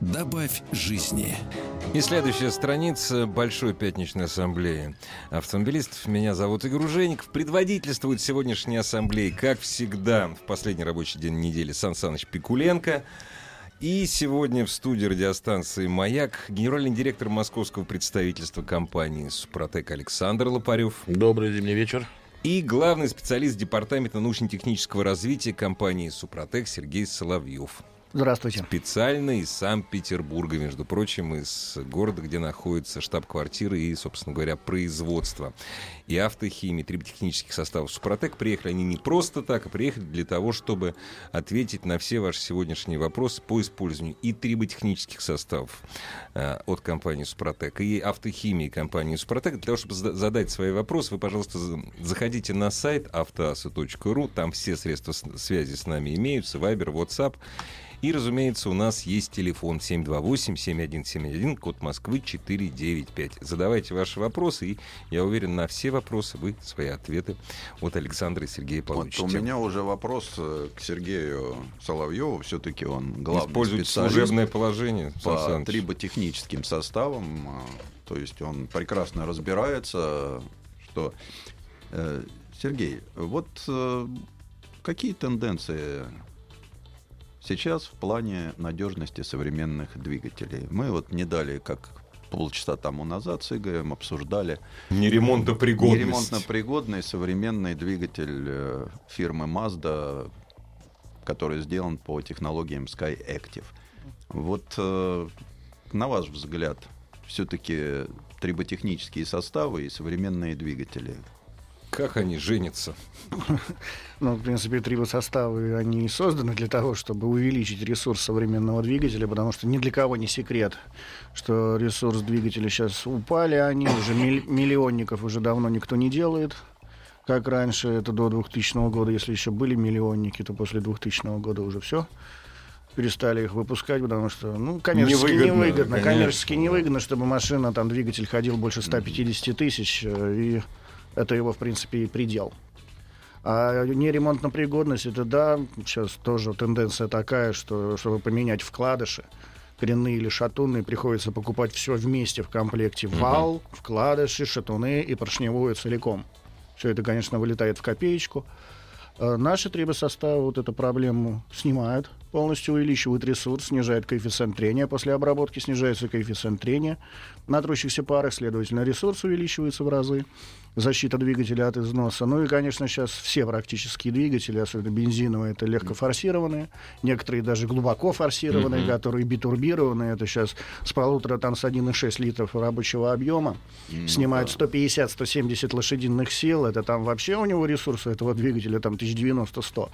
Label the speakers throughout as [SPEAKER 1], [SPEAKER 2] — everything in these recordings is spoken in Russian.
[SPEAKER 1] Добавь жизни.
[SPEAKER 2] И следующая страница Большой пятничной ассамблеи автомобилистов. Меня зовут Игорь Ужеников. Предводительствует сегодняшней ассамблеи, как всегда, в последний рабочий день недели Сан Саныч Пикуленко. И сегодня в студии радиостанции «Маяк» генеральный директор московского представительства компании «Супротек» Александр Лопарев.
[SPEAKER 3] Добрый зимний вечер.
[SPEAKER 2] И главный специалист Департамента научно-технического развития компании «Супротек» Сергей Соловьев.
[SPEAKER 4] Здравствуйте.
[SPEAKER 2] Специально из Санкт-Петербурга, между прочим, из города, где находится штаб-квартира и, собственно говоря, производство. И автохимии, триботехнических составов Супротек приехали они не просто так, а приехали для того, чтобы ответить на все ваши сегодняшние вопросы по использованию и триботехнических составов э, от компании Супротек, и автохимии компании Супротек. Для того, чтобы задать свои вопросы, вы, пожалуйста, заходите на сайт автоаса.ру, там все средства связи с нами имеются, Viber, WhatsApp. И, разумеется, у нас есть телефон 728-7171, код Москвы 495. Задавайте ваши вопросы, и я уверен, на все вопросы вы свои ответы от Александра и Сергея получите.
[SPEAKER 3] Вот у меня уже вопрос э, к Сергею Соловьеву. Все-таки он главный
[SPEAKER 2] Использует служебное положение.
[SPEAKER 3] по триботехническим составам. Э, то есть он прекрасно разбирается, что... Э, Сергей, вот какие тенденции Сейчас в плане надежности современных двигателей. Мы вот не дали, как полчаса тому назад с Игорем обсуждали
[SPEAKER 2] неремонтопригодный
[SPEAKER 3] неремонтопригодный современный двигатель э, фирмы Mazda, который сделан по технологиям Sky Active. Вот э, на ваш взгляд, все-таки триботехнические составы и современные двигатели
[SPEAKER 2] как они женятся?
[SPEAKER 4] Ну, в принципе, трибосоставы, они созданы для того, чтобы увеличить ресурс современного двигателя, потому что ни для кого не секрет, что ресурс двигателя сейчас упали, они уже миллионников уже давно никто не делает, как раньше, это до 2000 года, если еще были миллионники, то после 2000 года уже все перестали их выпускать, потому что, ну, коммерчески невыгодно, невыгодно коммерчески невыгодно, чтобы машина, там, двигатель ходил больше 150 тысяч, э, и это его, в принципе, и предел. А неремонтно-пригодность, это да, сейчас тоже тенденция такая, что чтобы поменять вкладыши, коренные или шатунные, приходится покупать все вместе в комплекте. Вал, вкладыши, шатуны и поршневую целиком. Все это, конечно, вылетает в копеечку. А наши трибосоставы вот эту проблему снимают, полностью увеличивают ресурс, снижают коэффициент трения. После обработки снижается коэффициент трения на трущихся парах, следовательно, ресурс увеличивается в разы защита двигателя от износа. Ну и, конечно, сейчас все практические двигатели, особенно бензиновые, это легко форсированные, некоторые даже глубоко форсированные, mm-hmm. которые битурбированные, это сейчас с полутора, там, с 1,6 литров рабочего объема, mm-hmm. снимают 150-170 лошадиных сил, это там вообще у него ресурсы этого двигателя там 1090-100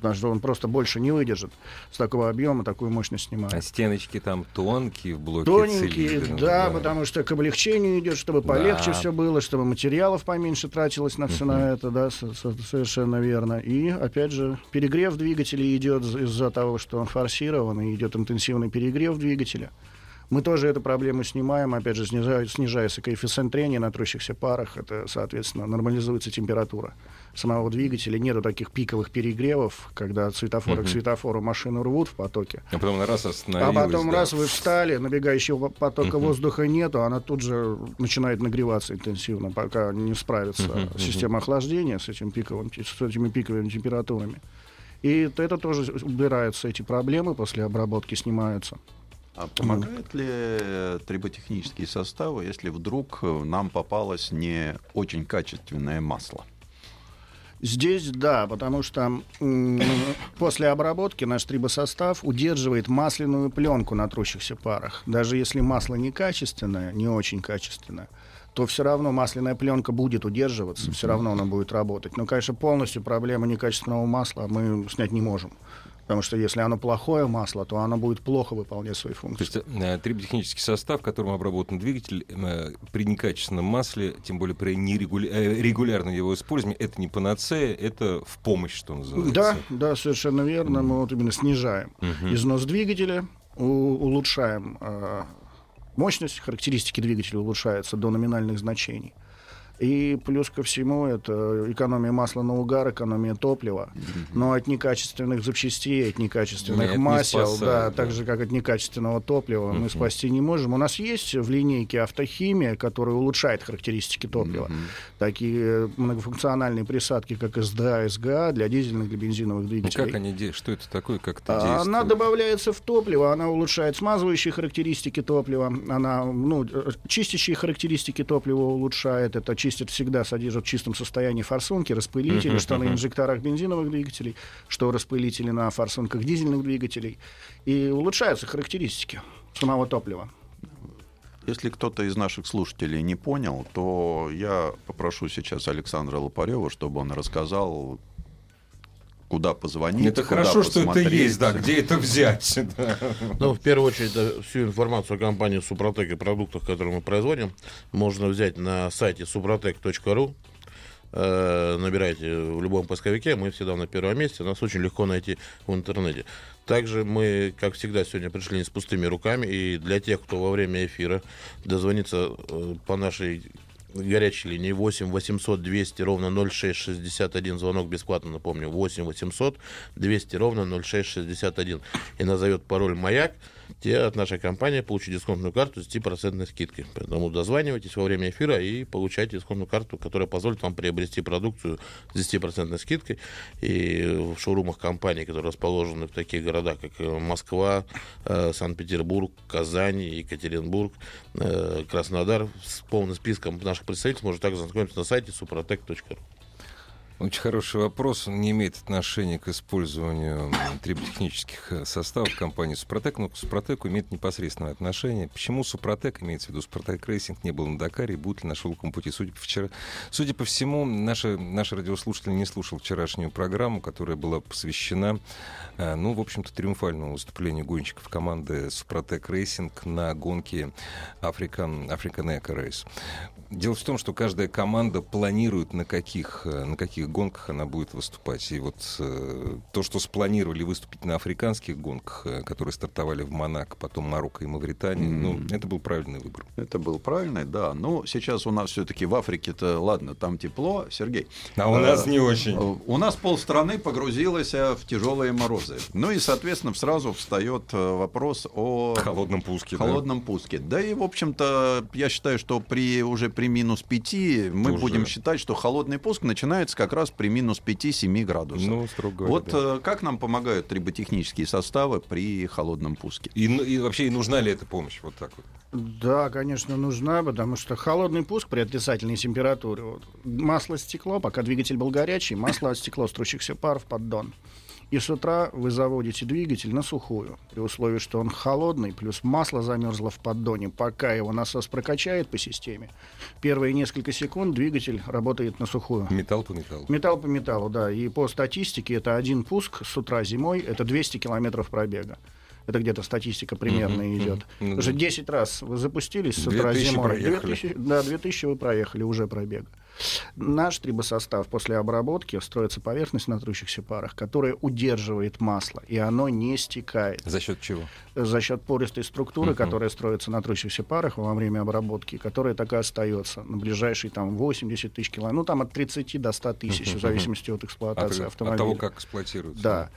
[SPEAKER 4] потому что он просто больше не выдержит с такого объема такую мощность снимает.
[SPEAKER 2] А стеночки там тонкие в блоке
[SPEAKER 4] Тоненькие, да, да, потому что к облегчению идет, чтобы полегче да. все было, чтобы материалов поменьше тратилось на все uh-huh. на это, да, совершенно верно. И, опять же, перегрев двигателя идет из-за того, что он форсирован, и идет интенсивный перегрев двигателя. Мы тоже эту проблему снимаем, опять же, снижается, снижается коэффициент трения на трущихся парах, это, соответственно, нормализуется температура самого двигателя, нету таких пиковых перегревов, когда от светофора uh-huh. к светофору машину рвут в потоке.
[SPEAKER 2] А потом раз остановилась.
[SPEAKER 4] А потом да. раз вы встали, набегающего потока uh-huh. воздуха нету, она тут же начинает нагреваться интенсивно, пока не справится uh-huh. система охлаждения с, этим пиковым, с этими пиковыми температурами. И это тоже убираются, эти проблемы после обработки снимаются.
[SPEAKER 3] А помогают ли триботехнические составы, если вдруг нам попалось не очень качественное масло?
[SPEAKER 4] Здесь да, потому что после обработки наш трибосостав удерживает масляную пленку на трущихся парах. Даже если масло некачественное, не очень качественное, то все равно масляная пленка будет удерживаться, все равно она будет работать. Но, конечно, полностью проблему некачественного масла мы снять не можем. Потому что если оно плохое масло, то оно будет плохо выполнять свои функции.
[SPEAKER 2] То есть э, триботехнический состав, которым обработан двигатель, э, при некачественном масле, тем более при нерегуля... э, регулярном его использовании, это не панацея, это в помощь, что называется.
[SPEAKER 4] Да, да, совершенно верно. Мы вот именно снижаем
[SPEAKER 2] Мгм.
[SPEAKER 4] износ двигателя, у- улучшаем э, мощность, характеристики двигателя улучшаются до номинальных значений. И плюс ко всему это экономия масла на угар, экономия топлива. Но от некачественных запчастей, от некачественных
[SPEAKER 2] Нет, не
[SPEAKER 4] масел,
[SPEAKER 2] спасает,
[SPEAKER 4] да,
[SPEAKER 2] да.
[SPEAKER 4] так же как от некачественного топлива, мы спасти не можем. У нас есть в линейке автохимия, которая улучшает характеристики топлива. Такие многофункциональные присадки, как СДА, СГА для дизельных, для бензиновых
[SPEAKER 2] Ну,
[SPEAKER 4] двигателей.
[SPEAKER 2] как они Что это такое? Как это
[SPEAKER 4] А,
[SPEAKER 2] действует?
[SPEAKER 4] Она добавляется в топливо, она улучшает смазывающие характеристики топлива, она ну, э, чистящие характеристики топлива улучшает, это чистит всегда, содержит в чистом состоянии форсунки, распылители, что на инжекторах бензиновых двигателей, что распылители на форсунках дизельных двигателей. И улучшаются характеристики самого топлива.
[SPEAKER 3] Если кто-то из наших слушателей не понял, то я попрошу сейчас Александра Лопарева, чтобы он рассказал, куда позвонить.
[SPEAKER 2] Это
[SPEAKER 3] куда
[SPEAKER 2] хорошо, что это
[SPEAKER 3] посмотреть.
[SPEAKER 2] есть, да, где это взять.
[SPEAKER 5] Ну, в первую очередь, всю информацию о компании Супротек и продуктах, которые мы производим, можно взять на сайте suprotec.ru. Э, Набирайте в любом поисковике, мы всегда на первом месте, нас очень легко найти в интернете. Также мы, как всегда, сегодня пришли не с пустыми руками, и для тех, кто во время эфира дозвонится э, по нашей горячей линии. 8 800 200 ровно 0661, звонок бесплатно, напомню, 8 800 200 ровно 0661 и назовет пароль «Маяк», те от нашей компании получат дисконтную карту с 10% скидкой. Поэтому дозванивайтесь во время эфира и получайте дисконтную карту, которая позволит вам приобрести продукцию с 10% скидкой. И в шоурумах компании, которые расположены в таких городах, как э, Москва, э, Санкт-Петербург, Казань, Екатеринбург, э, Краснодар, с полным списком наших представителей можно также ознакомиться на сайте suprotec.ru.
[SPEAKER 2] Очень хороший вопрос. Он не имеет отношения к использованию триботехнических э, составов компании Супротек, но к Супротеку имеет непосредственное отношение. Почему Супротек, имеется в виду Супротек Рейсинг, не был на Дакаре и будет ли на шелковом пути? Судя по, вчера... Судя по всему, наши, наши радиослушатели не слушал вчерашнюю программу, которая была посвящена, э, ну, в общем-то, триумфальному выступлению гонщиков команды Супротек Racing на гонке African, African Eco Race. Дело в том, что каждая команда планирует, на каких, э, на каких гонках она будет выступать. И вот э, то, что спланировали выступить на африканских гонках, э, которые стартовали в Монако, потом Марокко и Мавритании, ну, это был правильный выбор.
[SPEAKER 3] Это был правильный, да. Но сейчас у нас все-таки в Африке-то, ладно, там тепло, Сергей.
[SPEAKER 2] А у нас не очень.
[SPEAKER 3] Э, У нас полстраны погрузилось э, в тяжелые морозы. Ну и, соответственно, сразу встает э, вопрос о
[SPEAKER 2] холодном пуске. да.
[SPEAKER 3] холодном пуске. Да и, в общем-то, я считаю, что при уже при минус 5 мы
[SPEAKER 2] Уже.
[SPEAKER 3] будем считать, что холодный пуск начинается как раз при минус 5-7 градусов.
[SPEAKER 2] Ну, строго говоря,
[SPEAKER 3] вот
[SPEAKER 2] да.
[SPEAKER 3] э, как нам помогают триботехнические составы при холодном пуске?
[SPEAKER 2] И, ну, и вообще, и нужна ли эта помощь? Вот так вот.
[SPEAKER 4] Да, конечно, нужна, потому что холодный пуск при отрицательной температуре. Вот, масло стекло, пока двигатель был горячий, масло стекло с трущихся пар в поддон. И с утра вы заводите двигатель на сухую, при условии, что он холодный, плюс масло замерзло в поддоне. Пока его насос прокачает по системе, первые несколько секунд двигатель работает на сухую.
[SPEAKER 2] Металл по металлу.
[SPEAKER 4] Металл по металлу, да. И по статистике это один пуск с утра зимой, это 200 километров пробега. Это где-то статистика примерно
[SPEAKER 2] Мгм,
[SPEAKER 4] идет. что
[SPEAKER 2] да.
[SPEAKER 4] 10 раз вы запустились с утра
[SPEAKER 2] 2000
[SPEAKER 4] зимой.
[SPEAKER 2] проехали.
[SPEAKER 4] 2000, да, 2000 вы проехали уже пробега. Наш трибосостав после обработки строится поверхность на трущихся парах, которая удерживает масло, и оно не стекает
[SPEAKER 2] За счет чего?
[SPEAKER 4] за счет пористой структуры,
[SPEAKER 2] Мгм.
[SPEAKER 4] которая строится на трущихся парах во время обработки, которая так и остается на ближайшие там 80 тысяч километров, ну там от 30 до 100 тысяч,
[SPEAKER 2] Мгм,
[SPEAKER 4] в зависимости от
[SPEAKER 2] От,
[SPEAKER 4] эксплуатации
[SPEAKER 2] от
[SPEAKER 4] автомобиля.
[SPEAKER 2] того, как эксплуатируется.
[SPEAKER 4] Да.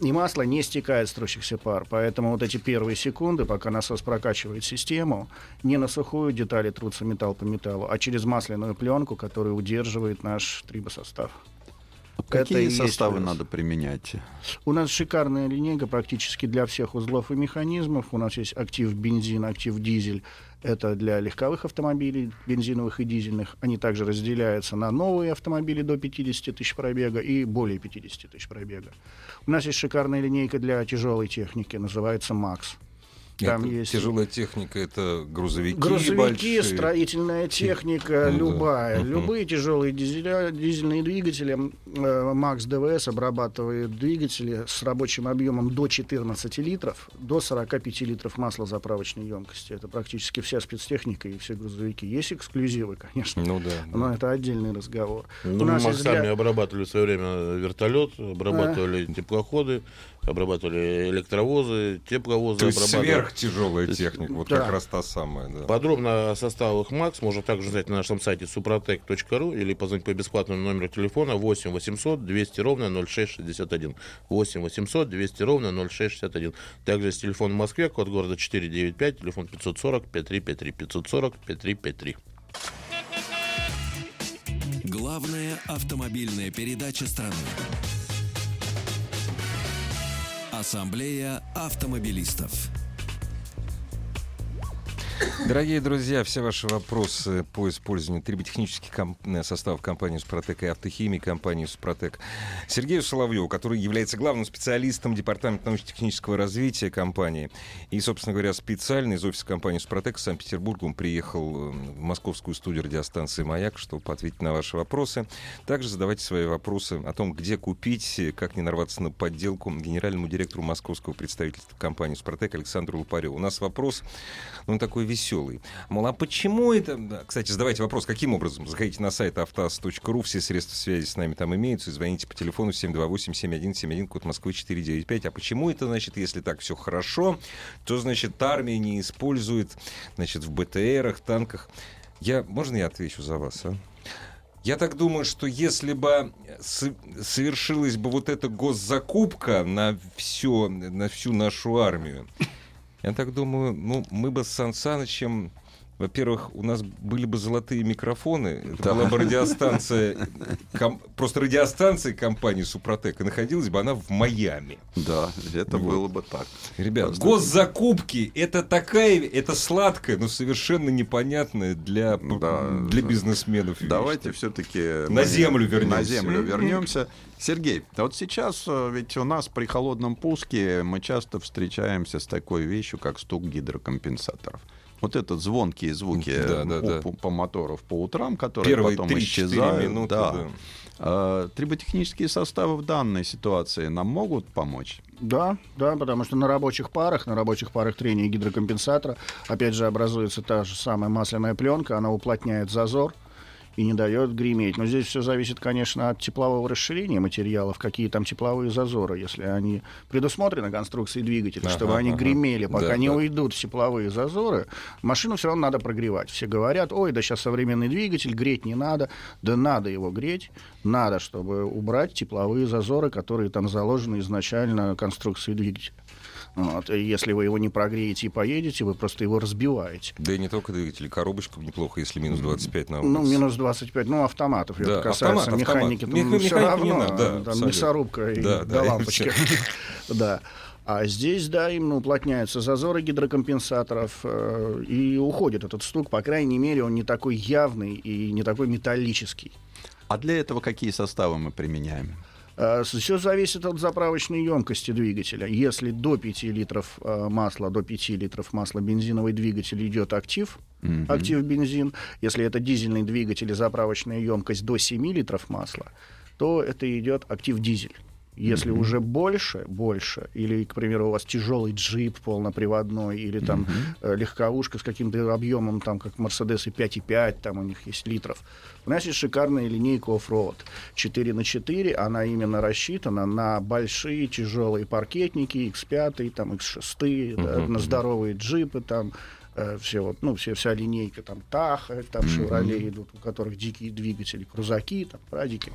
[SPEAKER 4] И масло не стекает с трущихся пар. Поэтому вот эти первые секунды, пока насос прокачивает систему, не на сухую детали трутся металл по металлу, а через масляную пленку, которая удерживает наш трибосостав. Это и
[SPEAKER 3] Какие
[SPEAKER 4] есть
[SPEAKER 3] составы надо применять?
[SPEAKER 4] У нас шикарная линейка практически для всех узлов и механизмов. У нас есть актив бензин, актив дизель. Это для легковых автомобилей, бензиновых и дизельных. Они также разделяются на новые автомобили до 50 тысяч пробега и более 50 тысяч пробега. У нас есть шикарная линейка для тяжелой техники, называется «Макс». Там
[SPEAKER 2] Это
[SPEAKER 4] есть
[SPEAKER 2] Тяжелая техника, это грузовики
[SPEAKER 4] грузовики,
[SPEAKER 2] большие.
[SPEAKER 4] строительная техника,
[SPEAKER 2] Ну да.
[SPEAKER 4] любая,
[SPEAKER 2] Мгм.
[SPEAKER 4] любые тяжелые дизеля, дизельные двигатели. э, Макс ДВС обрабатывает двигатели с рабочим объемом до 14 литров, до 45 литров масла заправочной емкости. Это практически вся спецтехника и все грузовики. Есть эксклюзивы, конечно.
[SPEAKER 2] Ну да. да.
[SPEAKER 4] Но это отдельный разговор.
[SPEAKER 5] Ну,
[SPEAKER 4] У нас
[SPEAKER 5] мы сами
[SPEAKER 4] для-
[SPEAKER 5] обрабатывали в свое время вертолет, обрабатывали теплоходы, обрабатывали электровозы, тепловозы
[SPEAKER 2] То есть
[SPEAKER 5] обрабатывали.
[SPEAKER 2] сверхтяжелая техника, вот
[SPEAKER 4] Да.
[SPEAKER 2] как раз та самая, да.
[SPEAKER 5] Подробно о составах МАКС можно также узнать на нашем сайте suprotec.ru или позвонить по бесплатному номеру телефона 8 800 200 ровно 0661. 8 800 200 ровно 0661. Также есть телефон в Москве, код города 495, телефон 540 5353 540 5353.
[SPEAKER 1] Главная автомобильная передача страны. Ассамблея автомобилистов.
[SPEAKER 2] Дорогие друзья, все ваши вопросы по использованию триботехнических ком- э, составов компании «Супротек» и автохимии компании «Супротек» Сергею Соловьеву, который является главным специалистом Департамента научно-технического развития компании. И, собственно говоря, специально из офиса компании «Супротек» в Санкт-Петербурге он приехал э, в московскую студию радиостанции «Маяк», чтобы ответить на ваши вопросы. Также задавайте свои вопросы о том, где купить, э, как не нарваться на подделку генеральному директору московского представительства компании «Супротек» Александру Лупареву. У нас вопрос, ну, такой веселый. Мол, а почему это... Кстати, задавайте вопрос, каким образом? Заходите на сайт автоаз.ру, все средства связи с нами там имеются, и звоните по телефону 728-7171, код Москвы 495. А почему это, значит, если так все хорошо, то, значит, армия не использует, значит, в БТРах, танках. Я... Можно я отвечу за вас, а? Я так думаю, что если бы совершилась бы вот эта госзакупка на, все, на всю нашу армию, я так думаю, ну, мы бы с Сан Санычем, во-первых, у нас были бы золотые микрофоны, это
[SPEAKER 3] Да.
[SPEAKER 2] была бы радиостанция, ком- просто радиостанция компании Супротек, и находилась бы она в Майами.
[SPEAKER 3] Да, это
[SPEAKER 2] Вот.
[SPEAKER 3] было бы так.
[SPEAKER 2] Ребят,
[SPEAKER 3] Просто-
[SPEAKER 2] госзакупки это такая, это сладкое, но совершенно непонятное для,
[SPEAKER 3] Да.
[SPEAKER 2] для бизнесменов. вещь.
[SPEAKER 3] Давайте все-таки
[SPEAKER 2] На землю вернемся.
[SPEAKER 3] На землю вернемся. Сергей, а вот сейчас э, ведь у нас при холодном пуске мы часто встречаемся с такой вещью, как стук гидрокомпенсаторов. Вот этот звонкие звуки
[SPEAKER 2] Да, да,
[SPEAKER 3] по,
[SPEAKER 2] да.
[SPEAKER 3] по- по моторов по утрам, которые
[SPEAKER 2] Первые
[SPEAKER 3] потом
[SPEAKER 2] 3-4
[SPEAKER 3] исчезают.
[SPEAKER 2] минуты,
[SPEAKER 3] да.
[SPEAKER 2] да.
[SPEAKER 3] А, Триботехнические составы в данной ситуации нам могут помочь?
[SPEAKER 4] Да, да, потому что на рабочих парах, на рабочих парах трения и гидрокомпенсатора, опять же, образуется та же самая масляная пленка, она уплотняет зазор и не дает греметь. Но здесь все зависит, конечно, от теплового расширения материалов, какие там тепловые зазоры, если они предусмотрены конструкцией двигателя,
[SPEAKER 2] Ага,
[SPEAKER 4] чтобы они
[SPEAKER 2] ага.
[SPEAKER 4] гремели, пока
[SPEAKER 2] Да,
[SPEAKER 4] не
[SPEAKER 2] да.
[SPEAKER 4] уйдут тепловые зазоры, машину все равно надо прогревать. Все говорят, ой, да сейчас современный двигатель, греть не надо. Да надо его греть, надо, чтобы убрать тепловые зазоры, которые там заложены изначально конструкцией двигателя. Вот. И если вы его не прогреете и поедете, вы просто его разбиваете.
[SPEAKER 2] Да и не только двигатель, коробочка неплохо, если минус 25 на улице.
[SPEAKER 4] Ну, минус 25, ну, автоматов,
[SPEAKER 2] Да,
[SPEAKER 4] это касается
[SPEAKER 2] автомат, автомат.
[SPEAKER 4] механики, там
[SPEAKER 2] Меха-
[SPEAKER 4] всё
[SPEAKER 2] механики не
[SPEAKER 4] равно,
[SPEAKER 2] надо, да,
[SPEAKER 4] там
[SPEAKER 2] абсолютно.
[SPEAKER 4] мясорубка и
[SPEAKER 2] Да,
[SPEAKER 4] до
[SPEAKER 2] да,
[SPEAKER 4] лампочки. Да. А здесь, да, именно уплотняются зазоры гидрокомпенсаторов, э, и уходит этот стук, по крайней мере, он не такой явный и не такой металлический.
[SPEAKER 3] А для этого какие составы мы применяем?
[SPEAKER 4] Все зависит от заправочной емкости двигателя. Если до 5 литров э, масла, до 5 литров масла бензиновый двигатель идет актив,
[SPEAKER 3] Мгм.
[SPEAKER 4] актив бензин. Если это дизельный двигатель и заправочная емкость до 7 литров масла, то это идет актив дизель. Если уже больше, больше, или, к примеру, у вас тяжелый джип полноприводной, или там э, легковушка с каким-то объемом, там, как Mercedes и 5,5, там у них есть литров. У нас есть шикарная линейка оффроуд 4 на 4 она именно рассчитана на большие тяжелые паркетники, X5, там, X6, да, на здоровые джипы, там, э, все вот, ну, все, вся линейка, там, Таха, там, Шевроле идут, у которых дикие двигатели, крузаки, там, прадики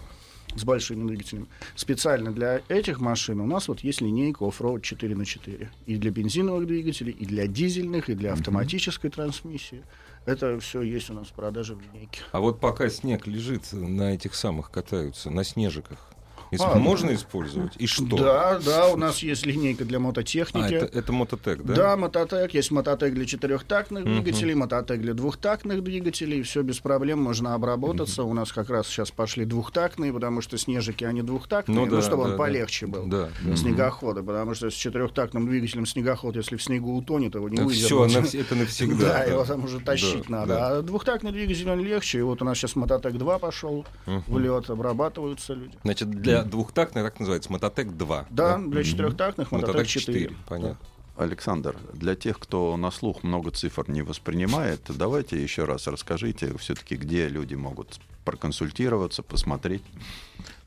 [SPEAKER 4] с большими двигателями. Специально для этих машин у нас вот есть линейка Offroad 4 на 4 И для бензиновых двигателей, и для дизельных, и для автоматической трансмиссии. Это все есть у нас в продаже в линейке.
[SPEAKER 2] А вот пока снег лежит, на этих самых катаются, на снежиках. Если
[SPEAKER 4] А,
[SPEAKER 2] можно использовать? И что?
[SPEAKER 4] Да, да, у нас есть линейка для
[SPEAKER 2] А,
[SPEAKER 4] мототехники.
[SPEAKER 2] это, это мототек, да?
[SPEAKER 4] Да, мототек. Есть мототек для четырехтактных двигателей, мототек для двухтактных двигателей. Все без проблем, можно обработаться. У нас как раз сейчас пошли двухтактные, потому что снежики, они двухтактные,
[SPEAKER 2] Ну
[SPEAKER 4] ну,
[SPEAKER 2] да,
[SPEAKER 4] чтобы
[SPEAKER 2] да,
[SPEAKER 4] он
[SPEAKER 2] да.
[SPEAKER 4] полегче был.
[SPEAKER 2] Да, да.
[SPEAKER 4] Снегоходы, потому что с четырехтактным двигателем снегоход, если в снегу утонет, его не
[SPEAKER 2] Это
[SPEAKER 4] выдернуть.
[SPEAKER 2] всё, это навсегда.
[SPEAKER 4] Да,
[SPEAKER 2] да.
[SPEAKER 4] его там уже тащить
[SPEAKER 2] Да,
[SPEAKER 4] надо.
[SPEAKER 2] да.
[SPEAKER 4] А двухтактный двигатель, он легче. И вот у нас сейчас Мототек 2 пошел в лед, обрабатываются люди.
[SPEAKER 2] Значит, для двухтактной так называется мототек 2.
[SPEAKER 4] Да, для четырехтактных Мототек
[SPEAKER 2] Мототек
[SPEAKER 4] 4.
[SPEAKER 2] 4, понятно.
[SPEAKER 3] Александр, для тех, кто на слух много цифр не воспринимает, давайте еще раз расскажите все-таки, где люди могут проконсультироваться, посмотреть.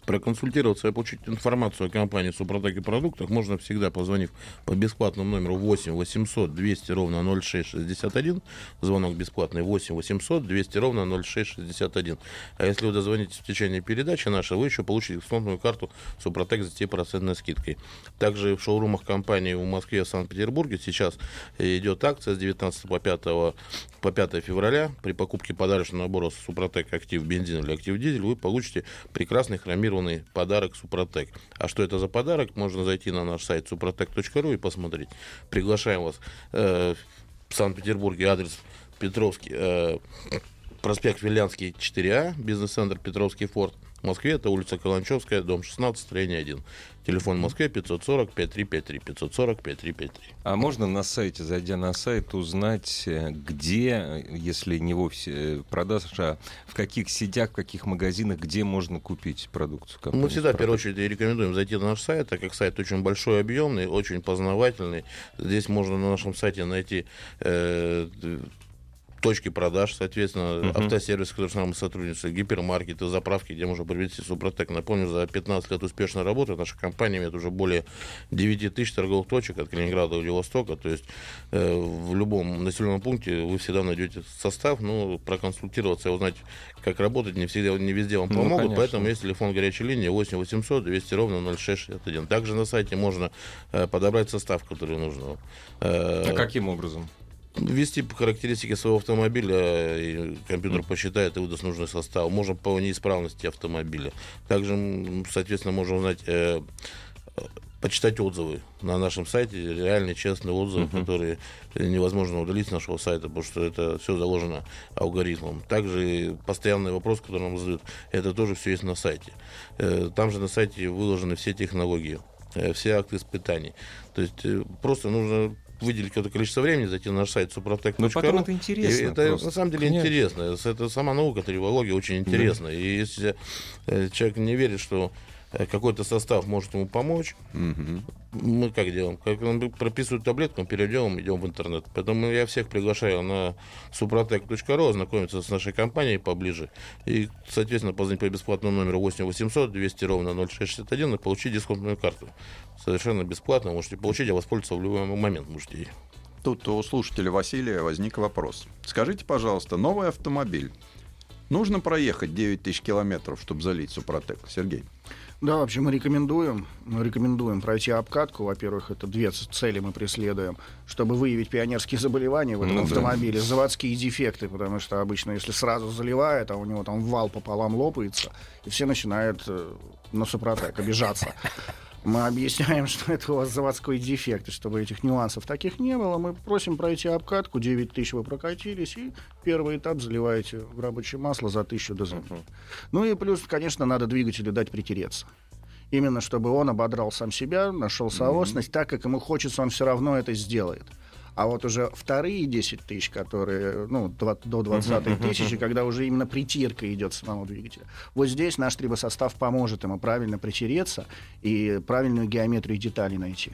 [SPEAKER 5] Проконсультироваться и получить информацию о компании Супротек и продуктах можно всегда, позвонив по бесплатному номеру 8 800 200 ровно 0661. Звонок бесплатный 8 800 200 ровно 0661. А если вы дозвонитесь в течение передачи нашей, вы еще получите дисконтную карту Супротек с 10% скидкой. Также в шоурумах компании в Москве и Санкт-Петербурге сейчас идет акция с 19 по 5, по 5 февраля. При покупке подарочного набора Супротек Актив Бензин или Актив Дизель вы получите прекрасный хромированный подарок Супротек. А что это за подарок? Можно зайти на наш сайт супротек.ру и посмотреть. Приглашаем вас э, в Санкт-Петербурге адрес Петровский, э, проспект Вилянский 4А, бизнес-центр Петровский форт. Москве это улица Каланчевская, дом 16, строение 1. Телефон в Москве 540 5353 540 5353.
[SPEAKER 2] А можно на сайте, зайдя на сайт, узнать, э, где, если не вовсе э, продажа, в каких сетях, в каких магазинах, где можно купить продукцию?
[SPEAKER 5] Мы всегда, в первую очередь, рекомендуем зайти на наш сайт, так как сайт очень большой, объемный, очень познавательный. Здесь можно на нашем сайте найти э, точки продаж, соответственно, автосервис, который с нами сотрудничает, гипермаркеты, заправки, где можно приобрести Супротек. Напомню, за 15 лет успешной работы наша компания имеет уже более 9 тысяч торговых точек от Калининграда до Владивостока. То есть э, в любом населенном пункте вы всегда найдете состав, ну, проконсультироваться и узнать, как работать, не всегда, не везде вам
[SPEAKER 2] Ну,
[SPEAKER 5] помогут,
[SPEAKER 2] конечно.
[SPEAKER 5] поэтому есть телефон горячей линии 8 800 200 ровно 0661. Также на сайте можно э, подобрать состав, который вам. Э,
[SPEAKER 2] А каким образом?
[SPEAKER 5] Ввести характеристики своего автомобиля, и компьютер посчитает и выдаст нужный состав. Можно по неисправности автомобиля. Также, соответственно, можно узнать, э, почитать отзывы на нашем сайте, реальные, честные отзывы, которые невозможно удалить с нашего сайта, потому что это все заложено алгоритмом. Также постоянный вопрос, который нам задают, это тоже все есть на сайте. Э, Там же на сайте выложены все технологии, э, все акты испытаний. То есть э, просто нужно выделить какое-то количество времени, зайти на наш сайт супротек.ру.
[SPEAKER 2] Ну, потом это интересно
[SPEAKER 5] И Это
[SPEAKER 2] просто.
[SPEAKER 5] на самом деле
[SPEAKER 2] Конечно.
[SPEAKER 5] интересно. Это сама наука, тревология очень интересна. И если э, человек не верит, что какой-то состав может ему помочь, мы как делаем? Как он прописывает таблетку, мы перейдем, идем в интернет. Поэтому я всех приглашаю на suprotec.ru, ознакомиться с нашей компанией поближе. И, соответственно, позвонить по бесплатному номеру 8 800 200 ровно 0661 и получить дисконтную карту. Совершенно бесплатно можете получить, а воспользоваться в любой момент можете ей.
[SPEAKER 3] Тут у слушателя Василия возник вопрос. Скажите, пожалуйста, новый автомобиль. Нужно проехать 9 тысяч километров, чтобы залить Супротек? Сергей.
[SPEAKER 4] Да, вообще мы рекомендуем, мы рекомендуем пройти обкатку. Во-первых, это две цели мы преследуем, чтобы выявить пионерские заболевания в этом
[SPEAKER 2] Ну да.
[SPEAKER 4] автомобиле, заводские дефекты, потому что обычно, если сразу заливает, а у него там вал пополам лопается, и все начинают э, на Супротек обижаться. Мы объясняем, что это у вас заводской дефект, и чтобы этих нюансов таких не было, мы просим пройти обкатку, 9 тысяч вы прокатились, и первый этап заливаете в рабочее масло за тысячу до замены. Ну и плюс, конечно, надо двигателю дать притереться. Именно чтобы он ободрал сам себя, нашел соосность, так как ему хочется, он все равно это сделает. А вот уже вторые 10 тысяч, которые, ну, до 20 тысячи, когда уже именно притирка идет самого двигателя. Вот здесь наш трибосостав поможет ему правильно притереться и правильную геометрию деталей найти.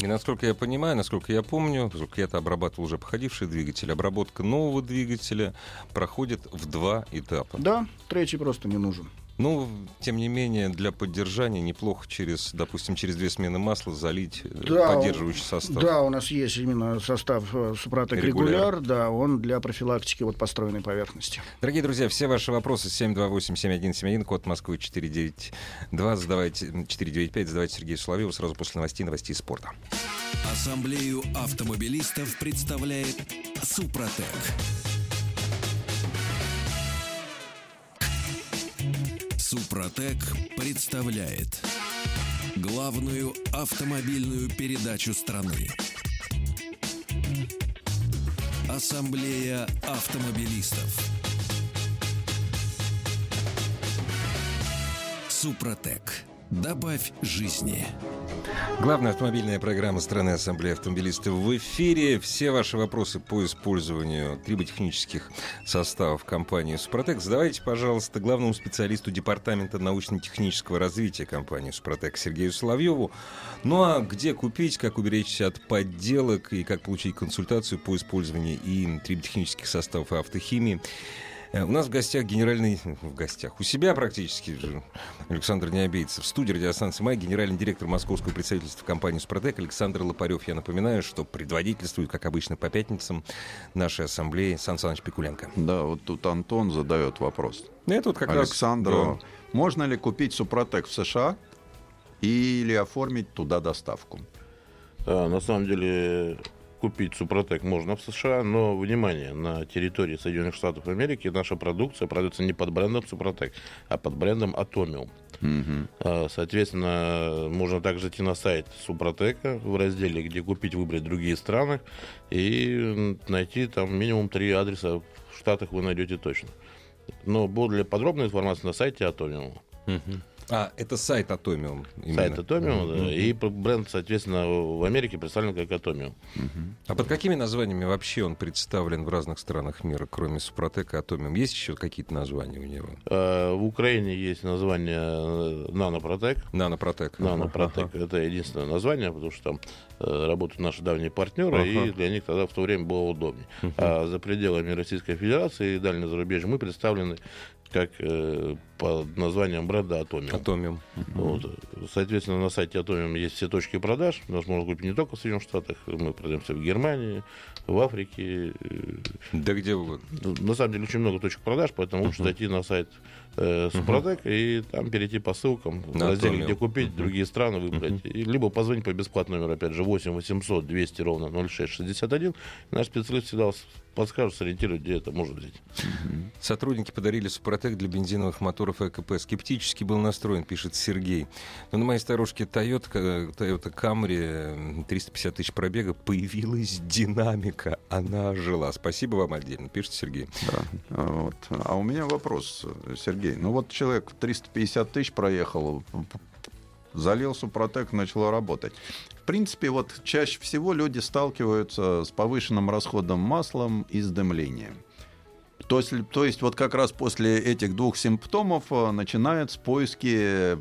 [SPEAKER 2] И насколько я понимаю, насколько я помню, поскольку я-то обрабатывал уже походивший двигатель, обработка нового двигателя проходит в два этапа.
[SPEAKER 4] Да, третий просто не нужен.
[SPEAKER 2] Ну, тем не менее, для поддержания неплохо через, допустим, через две смены масла залить э, поддерживающий состав.
[SPEAKER 4] Да, у нас есть именно состав э, Супротек
[SPEAKER 2] Регуляр.
[SPEAKER 4] регуляр, да, он для профилактики вот построенной поверхности.
[SPEAKER 2] Дорогие друзья, все ваши вопросы 728-7171, код Москвы 492, задавайте, м, 495, задавайте Сергею Соловьеву сразу после новостей, новостей спорта.
[SPEAKER 1] Ассамблею автомобилистов представляет Супротек. Супротек представляет главную автомобильную передачу страны. Ассамблея автомобилистов. Супротек. Добавь жизни.
[SPEAKER 2] Главная автомобильная программа страны Ассамблеи автомобилистов в эфире. Все ваши вопросы по использованию триботехнических составов компании «Супротек» задавайте, пожалуйста, главному специалисту Департамента научно-технического развития компании «Супротек» Сергею Соловьеву. Ну а где купить, как уберечься от подделок и как получить консультацию по использованию и триботехнических составов и автохимии, у нас в гостях генеральный... В гостях. У себя практически Александр Необейцев. В студии радиостанции «Май» генеральный директор московского представительства компании «Супротек» Александр Лопарев. Я напоминаю, что предводительствует, как обычно, по пятницам нашей ассамблеи Сан Саныч Пикуленко.
[SPEAKER 3] Да, вот тут Антон задает вопрос.
[SPEAKER 2] Это вот как
[SPEAKER 3] Александру,
[SPEAKER 2] раз... Да.
[SPEAKER 3] можно ли купить «Супротек» в США или оформить туда доставку?
[SPEAKER 5] А, на самом деле купить Супротек можно в США, но, внимание, на территории Соединенных Штатов Америки наша продукция продается не под брендом Супротек, а под брендом Atomium. Угу. Соответственно, можно также идти на сайт Супротека в разделе, где купить, выбрать другие страны и найти там минимум три адреса в Штатах вы найдете точно. Но более подробная информация на сайте Atomium.
[SPEAKER 2] Угу. А, это сайт Atomium.
[SPEAKER 5] Именно. Сайт Atomium, mm-hmm. да. И бренд, соответственно, в Америке представлен как Atomium.
[SPEAKER 2] Mm-hmm. А под какими названиями вообще он представлен в разных странах мира, кроме Супротека и Atomium? Есть еще какие-то названия у него?
[SPEAKER 5] А, в Украине есть название Нанопротек.
[SPEAKER 2] Нанопротек.
[SPEAKER 5] Нанопротек. Ага. Это единственное название, потому что там э, работают наши давние партнеры, ага. и для них тогда в то время было удобнее. Uh-huh. А за пределами Российской Федерации и дальнего зарубежья мы представлены как э, под названием бренда Atomium.
[SPEAKER 2] Atomium.
[SPEAKER 5] Вот. Соответственно, на сайте Atomium есть все точки продаж. У нас можно купить не только в Соединенных Штатах, мы продаемся в Германии, в Африке.
[SPEAKER 2] Да где угодно.
[SPEAKER 5] На самом деле очень много точек продаж, поэтому лучше зайти на сайт э, Супротек и там перейти по ссылкам в разделе, где купить, другие страны выбрать. И, либо позвонить по бесплатному номеру, опять же, 8 800 200 ровно 0661. Наш специалист всегда подскажут, сориентируют, где это можно взять.
[SPEAKER 2] Сотрудники подарили Супротек для бензиновых моторов ЭКП. Скептически был настроен, пишет Сергей. Но на моей старушке Toyota, Toyota Camry 350 тысяч пробега появилась динамика. Она жила. Спасибо вам отдельно, пишет Сергей.
[SPEAKER 3] Да. А вот. А у меня вопрос, Сергей. Ну вот человек 350 тысяч проехал, залил Супротек, начал работать принципе, вот чаще всего люди сталкиваются с повышенным расходом маслом и с дымлением. То есть, то есть вот как раз после этих двух симптомов э, начинаются поиски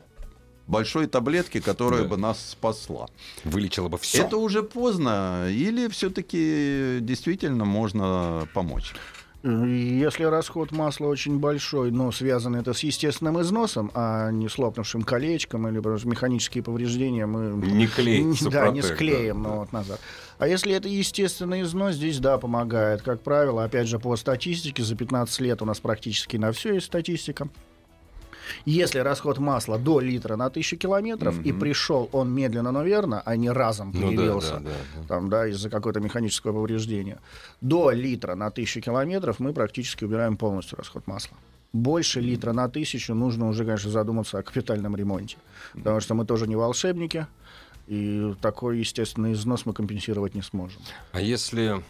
[SPEAKER 3] большой таблетки, которая да. бы нас спасла.
[SPEAKER 2] Вылечила бы все.
[SPEAKER 3] Это уже поздно, или все-таки действительно можно помочь?
[SPEAKER 4] Если расход масла очень большой, но связано это с естественным износом, а не с лопнувшим колечком или просто механические повреждения, мы
[SPEAKER 2] не клеим,
[SPEAKER 4] да, не склеим да. ну, вот назад. А если это естественный износ, здесь да, помогает. Как правило, опять же, по статистике, за 15 лет у нас практически на все есть статистика. Если расход масла до литра на тысячу километров, mm-hmm. и пришел он медленно, но верно, а не разом появился, ну, да, да, да, там, да, из-за какого-то механического повреждения, до литра на тысячу километров мы практически убираем полностью расход масла больше литра на тысячу нужно уже, конечно, задуматься о капитальном ремонте. Потому что мы тоже не волшебники, и такой естественный износ мы компенсировать не сможем.
[SPEAKER 2] А если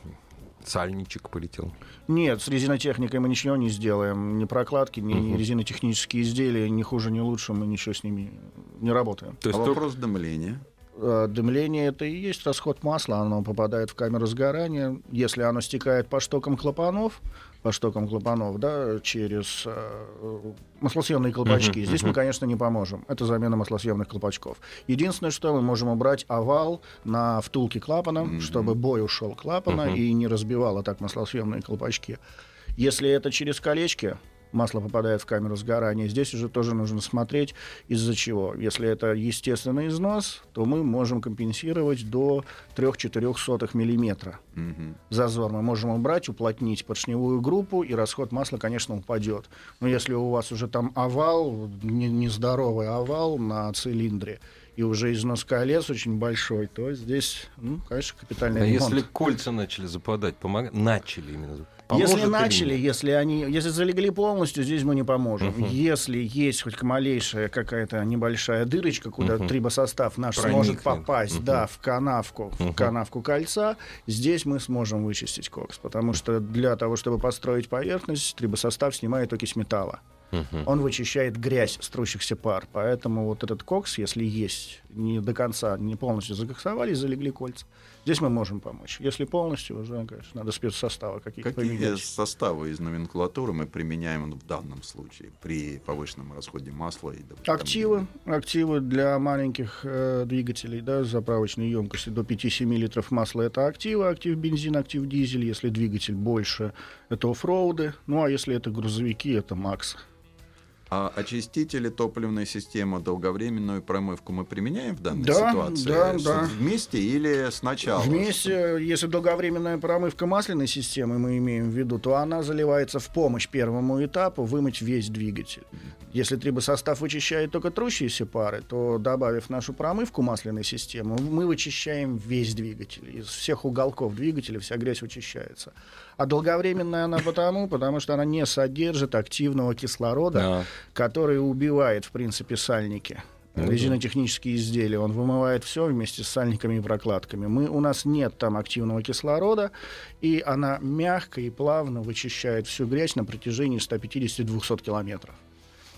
[SPEAKER 2] сальничек полетел?
[SPEAKER 4] Нет, с резинотехникой мы ничего не сделаем. Ни прокладки, ни угу. резинотехнические изделия, ни хуже, ни лучше, мы ничего с ними не работаем.
[SPEAKER 3] То есть а только... вопрос дымления?
[SPEAKER 4] Э, дымление это и есть расход масла, оно попадает в камеру сгорания. Если оно стекает по штокам клапанов, по штокам клапанов, да, через э, маслосъемные колпачки. Uh-huh, Здесь uh-huh. мы, конечно, не поможем. Это замена маслосъемных колпачков. Единственное, что мы можем убрать овал на втулке клапана, uh-huh. чтобы бой ушел клапана uh-huh. и не разбивало так маслосъемные колпачки. Если это через колечки, масло попадает в камеру сгорания. Здесь уже тоже нужно смотреть, из-за чего. Если это естественный износ, то мы можем компенсировать до 3-4 миллиметра. Угу. Зазор мы можем убрать, уплотнить поршневую группу, и расход масла, конечно, упадет. Но если у вас уже там овал, нездоровый овал на цилиндре, и уже износ колец очень большой, то здесь, ну, конечно, капитальный
[SPEAKER 2] а
[SPEAKER 4] ремонт.
[SPEAKER 2] если кольца начали западать, помог... начали именно Поможет
[SPEAKER 4] если
[SPEAKER 2] или
[SPEAKER 4] начали,
[SPEAKER 2] нет?
[SPEAKER 4] если они, если залегли полностью, здесь мы не поможем.
[SPEAKER 2] Мгм.
[SPEAKER 4] Если есть хоть малейшая какая-то небольшая дырочка, куда
[SPEAKER 2] Мгм.
[SPEAKER 4] трибосостав наш
[SPEAKER 2] Проникнет.
[SPEAKER 4] сможет попасть,
[SPEAKER 2] Мгм.
[SPEAKER 4] да, в канавку, в
[SPEAKER 2] Мгм.
[SPEAKER 4] канавку кольца, здесь мы сможем вычистить кокс, потому что для того, чтобы построить поверхность, трибосостав снимает окись металла.
[SPEAKER 2] Мгм.
[SPEAKER 4] Он вычищает грязь струщихся пар. Поэтому вот этот кокс, если есть, не до конца, не полностью закоксовали, залегли кольца, здесь мы можем помочь. Если полностью, уже, конечно, надо спецсоставы какие-то
[SPEAKER 3] Какие
[SPEAKER 4] поменять.
[SPEAKER 3] составы из номенклатуры мы применяем в данном случае при повышенном расходе масла и?
[SPEAKER 4] Активы, активы для маленьких э, двигателей, да, заправочной емкости до 5-7 литров масла это активы, актив бензин, актив дизель. Если двигатель больше, это оффроуды. Ну а если это грузовики, это макс.
[SPEAKER 3] А очистители топливной системы, долговременную промывку мы применяем в данной
[SPEAKER 4] Да,
[SPEAKER 3] ситуации?
[SPEAKER 4] да,
[SPEAKER 3] С-
[SPEAKER 4] да.
[SPEAKER 3] Вместе или сначала?
[SPEAKER 4] Вместе, если долговременная промывка масляной системы мы имеем в виду, то она заливается в помощь первому этапу вымыть весь двигатель. Если трибосостав вычищает только трущиеся пары, то добавив нашу промывку масляной системы, мы вычищаем весь двигатель. Из всех уголков двигателя вся грязь вычищается. А долговременная она потому, потому что она не содержит активного кислорода,
[SPEAKER 2] Да.
[SPEAKER 4] который убивает, в принципе, сальники.
[SPEAKER 2] Ну да.
[SPEAKER 4] Резинотехнические изделия. Он вымывает все вместе с сальниками и прокладками. Мы, у нас нет там активного кислорода, и она мягко и плавно вычищает всю грязь на протяжении 150-200 километров.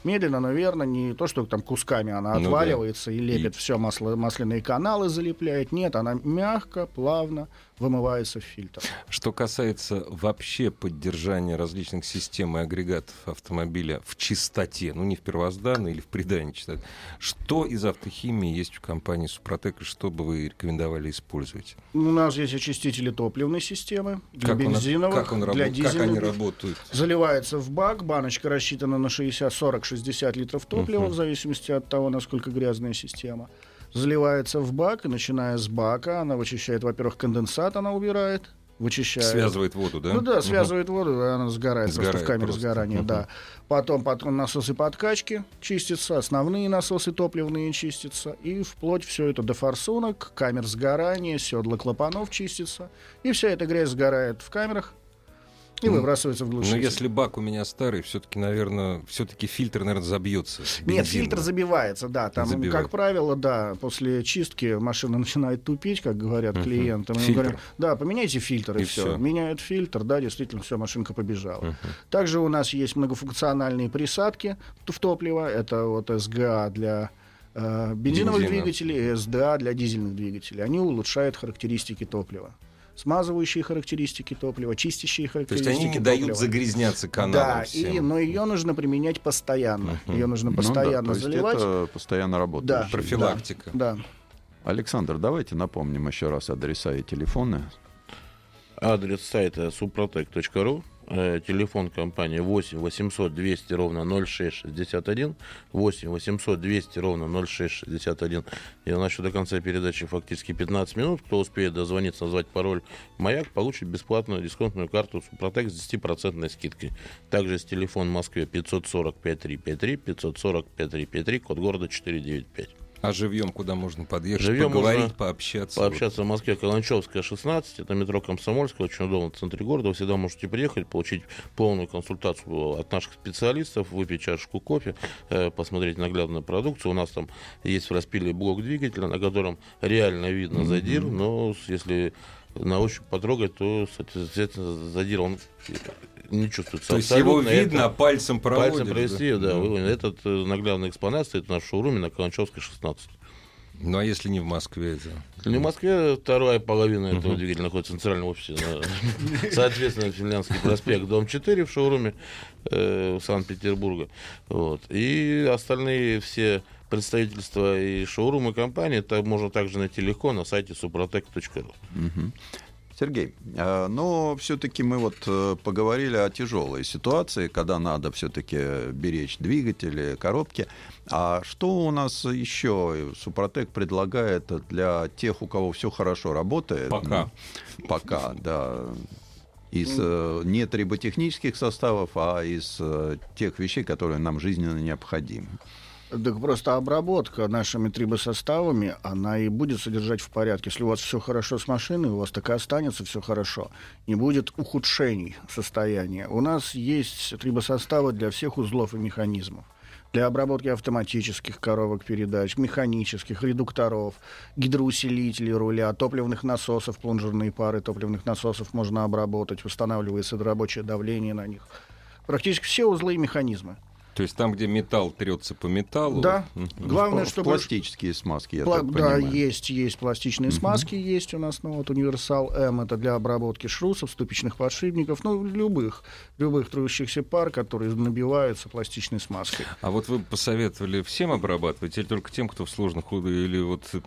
[SPEAKER 4] Медленно, но верно, не то, что там кусками она
[SPEAKER 2] Ну да.
[SPEAKER 4] отваливается и лепит все масло, масляные каналы залепляет. Нет, она мягко, плавно вымывается в фильтр.
[SPEAKER 2] Что касается вообще поддержания различных систем и агрегатов автомобиля в чистоте, ну не в первозданной или в придании чистоты, что из автохимии есть у компании Супротек и что бы вы рекомендовали использовать?
[SPEAKER 4] У нас есть очистители топливной системы для
[SPEAKER 2] Как, он,
[SPEAKER 4] бензиновых,
[SPEAKER 2] как, он
[SPEAKER 4] для
[SPEAKER 2] работает, как они
[SPEAKER 4] дизельных.
[SPEAKER 2] работают?
[SPEAKER 4] Заливается в бак, баночка рассчитана на 60, 40, 60 литров топлива,
[SPEAKER 2] Мгм.
[SPEAKER 4] в зависимости от того, насколько грязная система. Заливается в бак, и начиная с бака, она вычищает, во-первых, конденсат, она убирает, вычищает.
[SPEAKER 2] Связывает воду, да?
[SPEAKER 4] Ну да, связывает воду, и она сгорает, просто
[SPEAKER 2] Сгорает
[SPEAKER 4] в камере
[SPEAKER 2] просто.
[SPEAKER 4] сгорания,
[SPEAKER 2] Мгм.
[SPEAKER 4] да. Потом, потом насосы подкачки чистятся, основные насосы топливные чистятся, и вплоть все это до форсунок, камер сгорания, седла клапанов чистится, и вся эта грязь сгорает в камерах и выбрасывается в
[SPEAKER 2] Но
[SPEAKER 4] глушитель.
[SPEAKER 2] если бак у меня старый, все-таки, наверное, все-таки фильтр, наверное, забьется.
[SPEAKER 4] Нет, фильтр забивается, да. Там,
[SPEAKER 2] Забивает.
[SPEAKER 4] как правило, да, после чистки машина начинает тупить, как говорят
[SPEAKER 2] Фильтр.
[SPEAKER 4] говорим, да, поменяйте фильтр и,
[SPEAKER 2] И
[SPEAKER 4] все.
[SPEAKER 2] всё.
[SPEAKER 4] Меняют фильтр, да, действительно, все, машинка побежала.
[SPEAKER 2] Мгм.
[SPEAKER 4] Также у нас есть многофункциональные присадки в топливо. Это вот СГА для э, бензиновых
[SPEAKER 2] Бензина.
[SPEAKER 4] двигателей и СДА для дизельных двигателей. Они улучшают характеристики топлива. Смазывающие характеристики топлива, чистящие
[SPEAKER 2] То есть
[SPEAKER 4] характеристики
[SPEAKER 2] они не дают
[SPEAKER 4] топлива.
[SPEAKER 2] загрязняться каналом
[SPEAKER 4] Да,
[SPEAKER 2] всем.
[SPEAKER 4] и, но ее нужно применять постоянно. Ее нужно
[SPEAKER 3] Ну да,
[SPEAKER 4] постоянно
[SPEAKER 3] то есть
[SPEAKER 4] заливать.
[SPEAKER 3] это постоянно работает.
[SPEAKER 4] Да.
[SPEAKER 2] Профилактика.
[SPEAKER 4] Да.
[SPEAKER 3] Александр, давайте напомним еще раз адреса и телефоны.
[SPEAKER 5] Адрес сайта suprotec.ru. э, Телефон компании 8 800 200 ровно 0661. 8 800 200 ровно 0661. И у нас еще до конца передачи фактически 15 минут. Кто успеет дозвониться, назвать пароль «Маяк», получит бесплатную дисконтную карту Супротек с 10% скидкой. Также есть телефон в Москве 540 5353, 540 5353, код города 495.
[SPEAKER 2] А живьем куда можно подъехать,
[SPEAKER 5] Живьем
[SPEAKER 2] поговорить,
[SPEAKER 5] можно
[SPEAKER 2] пообщаться?
[SPEAKER 5] Пообщаться в Москве Каланчевская, 16, это метро Комсомольская, очень удобно в центре города. Вы всегда можете приехать, получить полную консультацию от наших специалистов, выпить чашку кофе, э, посмотреть наглядную продукцию. У нас там есть в распиле блок двигателя, на котором реально видно задир, но если на ощупь потрогать, то, соответственно, задир он не чувствуется.
[SPEAKER 2] То есть его
[SPEAKER 5] абсолютно. Это-
[SPEAKER 2] видно, пальцем проводят.
[SPEAKER 5] Пальцем провести, да. вы- Этот э, наглядный экспонат стоит нашем шоуруме на Каланчевской, 16.
[SPEAKER 2] Ну а если не в Москве это?
[SPEAKER 5] Не в Москве вторая половина этого двигателя находится в центральном офисе. на- Соответственно, Финляндский проспект, дом 4 в шоуруме э, Санкт-Петербурга. Вот. И остальные все представительства и шоурумы компании это можно также найти легко на сайте suprotec.ru.
[SPEAKER 3] Мгм. Сергей, э, но все-таки мы вот э, поговорили о тяжелой ситуации, когда надо все-таки беречь двигатели, коробки. А что у нас еще Супротек предлагает для тех, у кого все хорошо работает?
[SPEAKER 2] Пока.
[SPEAKER 3] Ну, Пока, да. Из э, не триботехнических составов, а из э, тех вещей, которые нам жизненно необходимы.
[SPEAKER 4] Так просто обработка нашими трибосоставами, она и будет содержать в порядке. Если у вас все хорошо с машиной, у вас так и останется все хорошо. Не будет ухудшений состояния. У нас есть трибосоставы для всех узлов и механизмов для обработки автоматических коробок передач, механических, редукторов, гидроусилителей руля, топливных насосов, плунжерные пары топливных насосов можно обработать, устанавливается рабочее давление на них. Практически все узлы и механизмы.
[SPEAKER 2] То есть там, где металл трется по металлу.
[SPEAKER 4] Да.
[SPEAKER 2] Мгм.
[SPEAKER 4] Главное, чтобы...
[SPEAKER 3] Пластические смазки, я
[SPEAKER 4] Пла-
[SPEAKER 3] так
[SPEAKER 4] да,
[SPEAKER 3] понимаю.
[SPEAKER 4] есть, есть пластичные смазки, есть у нас, ну вот универсал М, это для обработки шрусов, ступичных подшипников, ну любых, любых трущихся пар, которые набиваются пластичной смазкой.
[SPEAKER 2] А вот вы посоветовали всем обрабатывать или только тем, кто в сложных или вот э,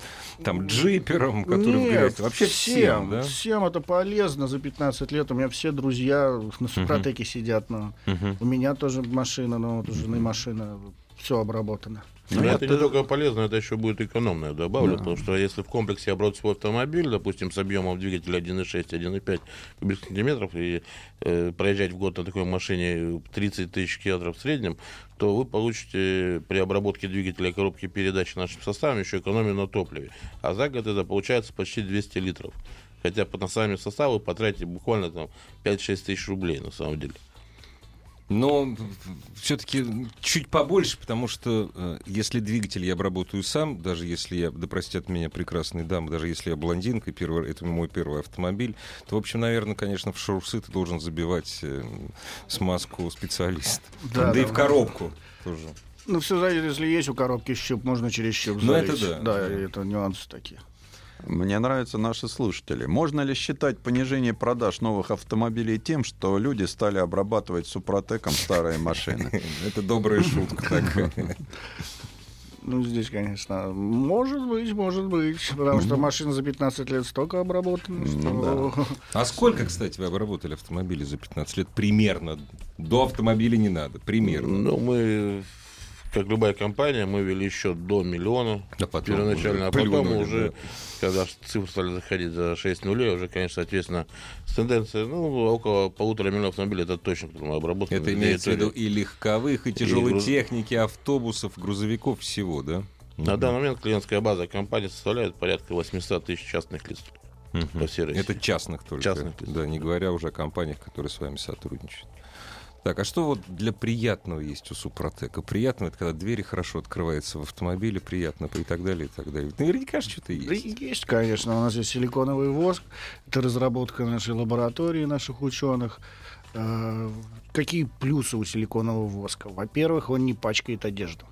[SPEAKER 2] там джипером, который
[SPEAKER 4] Нет,
[SPEAKER 2] грязь? Вообще всем, да?
[SPEAKER 4] всем это полезно. За 15 лет у меня все друзья на Супротеке сидят. но
[SPEAKER 2] Мгм.
[SPEAKER 4] У меня тоже машина, но вот у жены машина, все обработано.
[SPEAKER 5] Ну,
[SPEAKER 3] Ну,
[SPEAKER 5] это
[SPEAKER 3] это-
[SPEAKER 5] не только полезно, это еще будет экономно, я добавлю, потому что если в комплексе оборудовать свой автомобиль, допустим, с объемом двигателя 1,6, 1,5 кубических сантиметров, и э, проезжать в год на такой машине 30 тысяч километров в среднем, то вы получите при обработке двигателя и коробки передач нашим составом еще экономию на топливе. А за год это получается почти 200 литров. Хотя по- на сами составы потратите буквально там 5-6 тысяч рублей на самом деле.
[SPEAKER 2] Но все-таки чуть побольше, потому что э, если двигатель я обработаю сам, даже если я, да простят меня прекрасные дамы, даже если я блондинка, и первый, это мой первый автомобиль, то, в общем, наверное, конечно, в шоурсы ты должен забивать э, смазку специалиста.
[SPEAKER 4] Да,
[SPEAKER 2] Да, и
[SPEAKER 4] да.
[SPEAKER 2] в коробку тоже.
[SPEAKER 4] Ну, все зависит, если есть у коробки щуп, можно через щуп
[SPEAKER 2] Ну, это
[SPEAKER 4] залить.
[SPEAKER 2] да.
[SPEAKER 4] это нюансы такие.
[SPEAKER 3] Мне нравятся наши слушатели. Можно ли считать понижение продаж новых автомобилей тем, что люди стали обрабатывать супротеком старые машины?
[SPEAKER 2] Это добрая шутка такая.
[SPEAKER 4] Ну, здесь, конечно, может быть, может быть, потому что машина за 15 лет столько обработана,
[SPEAKER 3] Ну
[SPEAKER 4] что...
[SPEAKER 2] А сколько, кстати, вы обработали автомобили за 15 лет? Примерно. До автомобиля не надо. Примерно.
[SPEAKER 5] Ну, мы, как любая компания, мы вели счет до миллиона
[SPEAKER 2] А потом
[SPEAKER 5] первоначально, а
[SPEAKER 2] уже
[SPEAKER 5] потом
[SPEAKER 2] плюнули,
[SPEAKER 5] уже,
[SPEAKER 2] да.
[SPEAKER 5] когда цифры стали заходить за 6 нулей, уже, конечно, соответственно, с тенденцией, ну, около полутора миллионов автомобилей, это точно, которые мы обработали.
[SPEAKER 2] Это имеется в виду и легковых, и тяжелой
[SPEAKER 5] груз-
[SPEAKER 2] техники, автобусов, грузовиков, всего, да?
[SPEAKER 5] На данный момент клиентская база компании составляет порядка 800 тысяч частных лиц по всей России.
[SPEAKER 2] Это частных только.
[SPEAKER 5] Частных лиц.
[SPEAKER 2] Да, не говоря уже о компаниях, которые с вами сотрудничают. Так, а что вот для приятного есть у Супротека? Приятно это когда двери хорошо открываются в автомобиле, приятно и так далее, и так далее. Наверняка что-то
[SPEAKER 4] Да
[SPEAKER 2] есть.
[SPEAKER 4] есть, конечно. У нас есть силиконовый воск. Это разработка нашей лаборатории, наших ученых. Э, Какие плюсы у силиконового воска? Во-первых, он не пачкает одежду.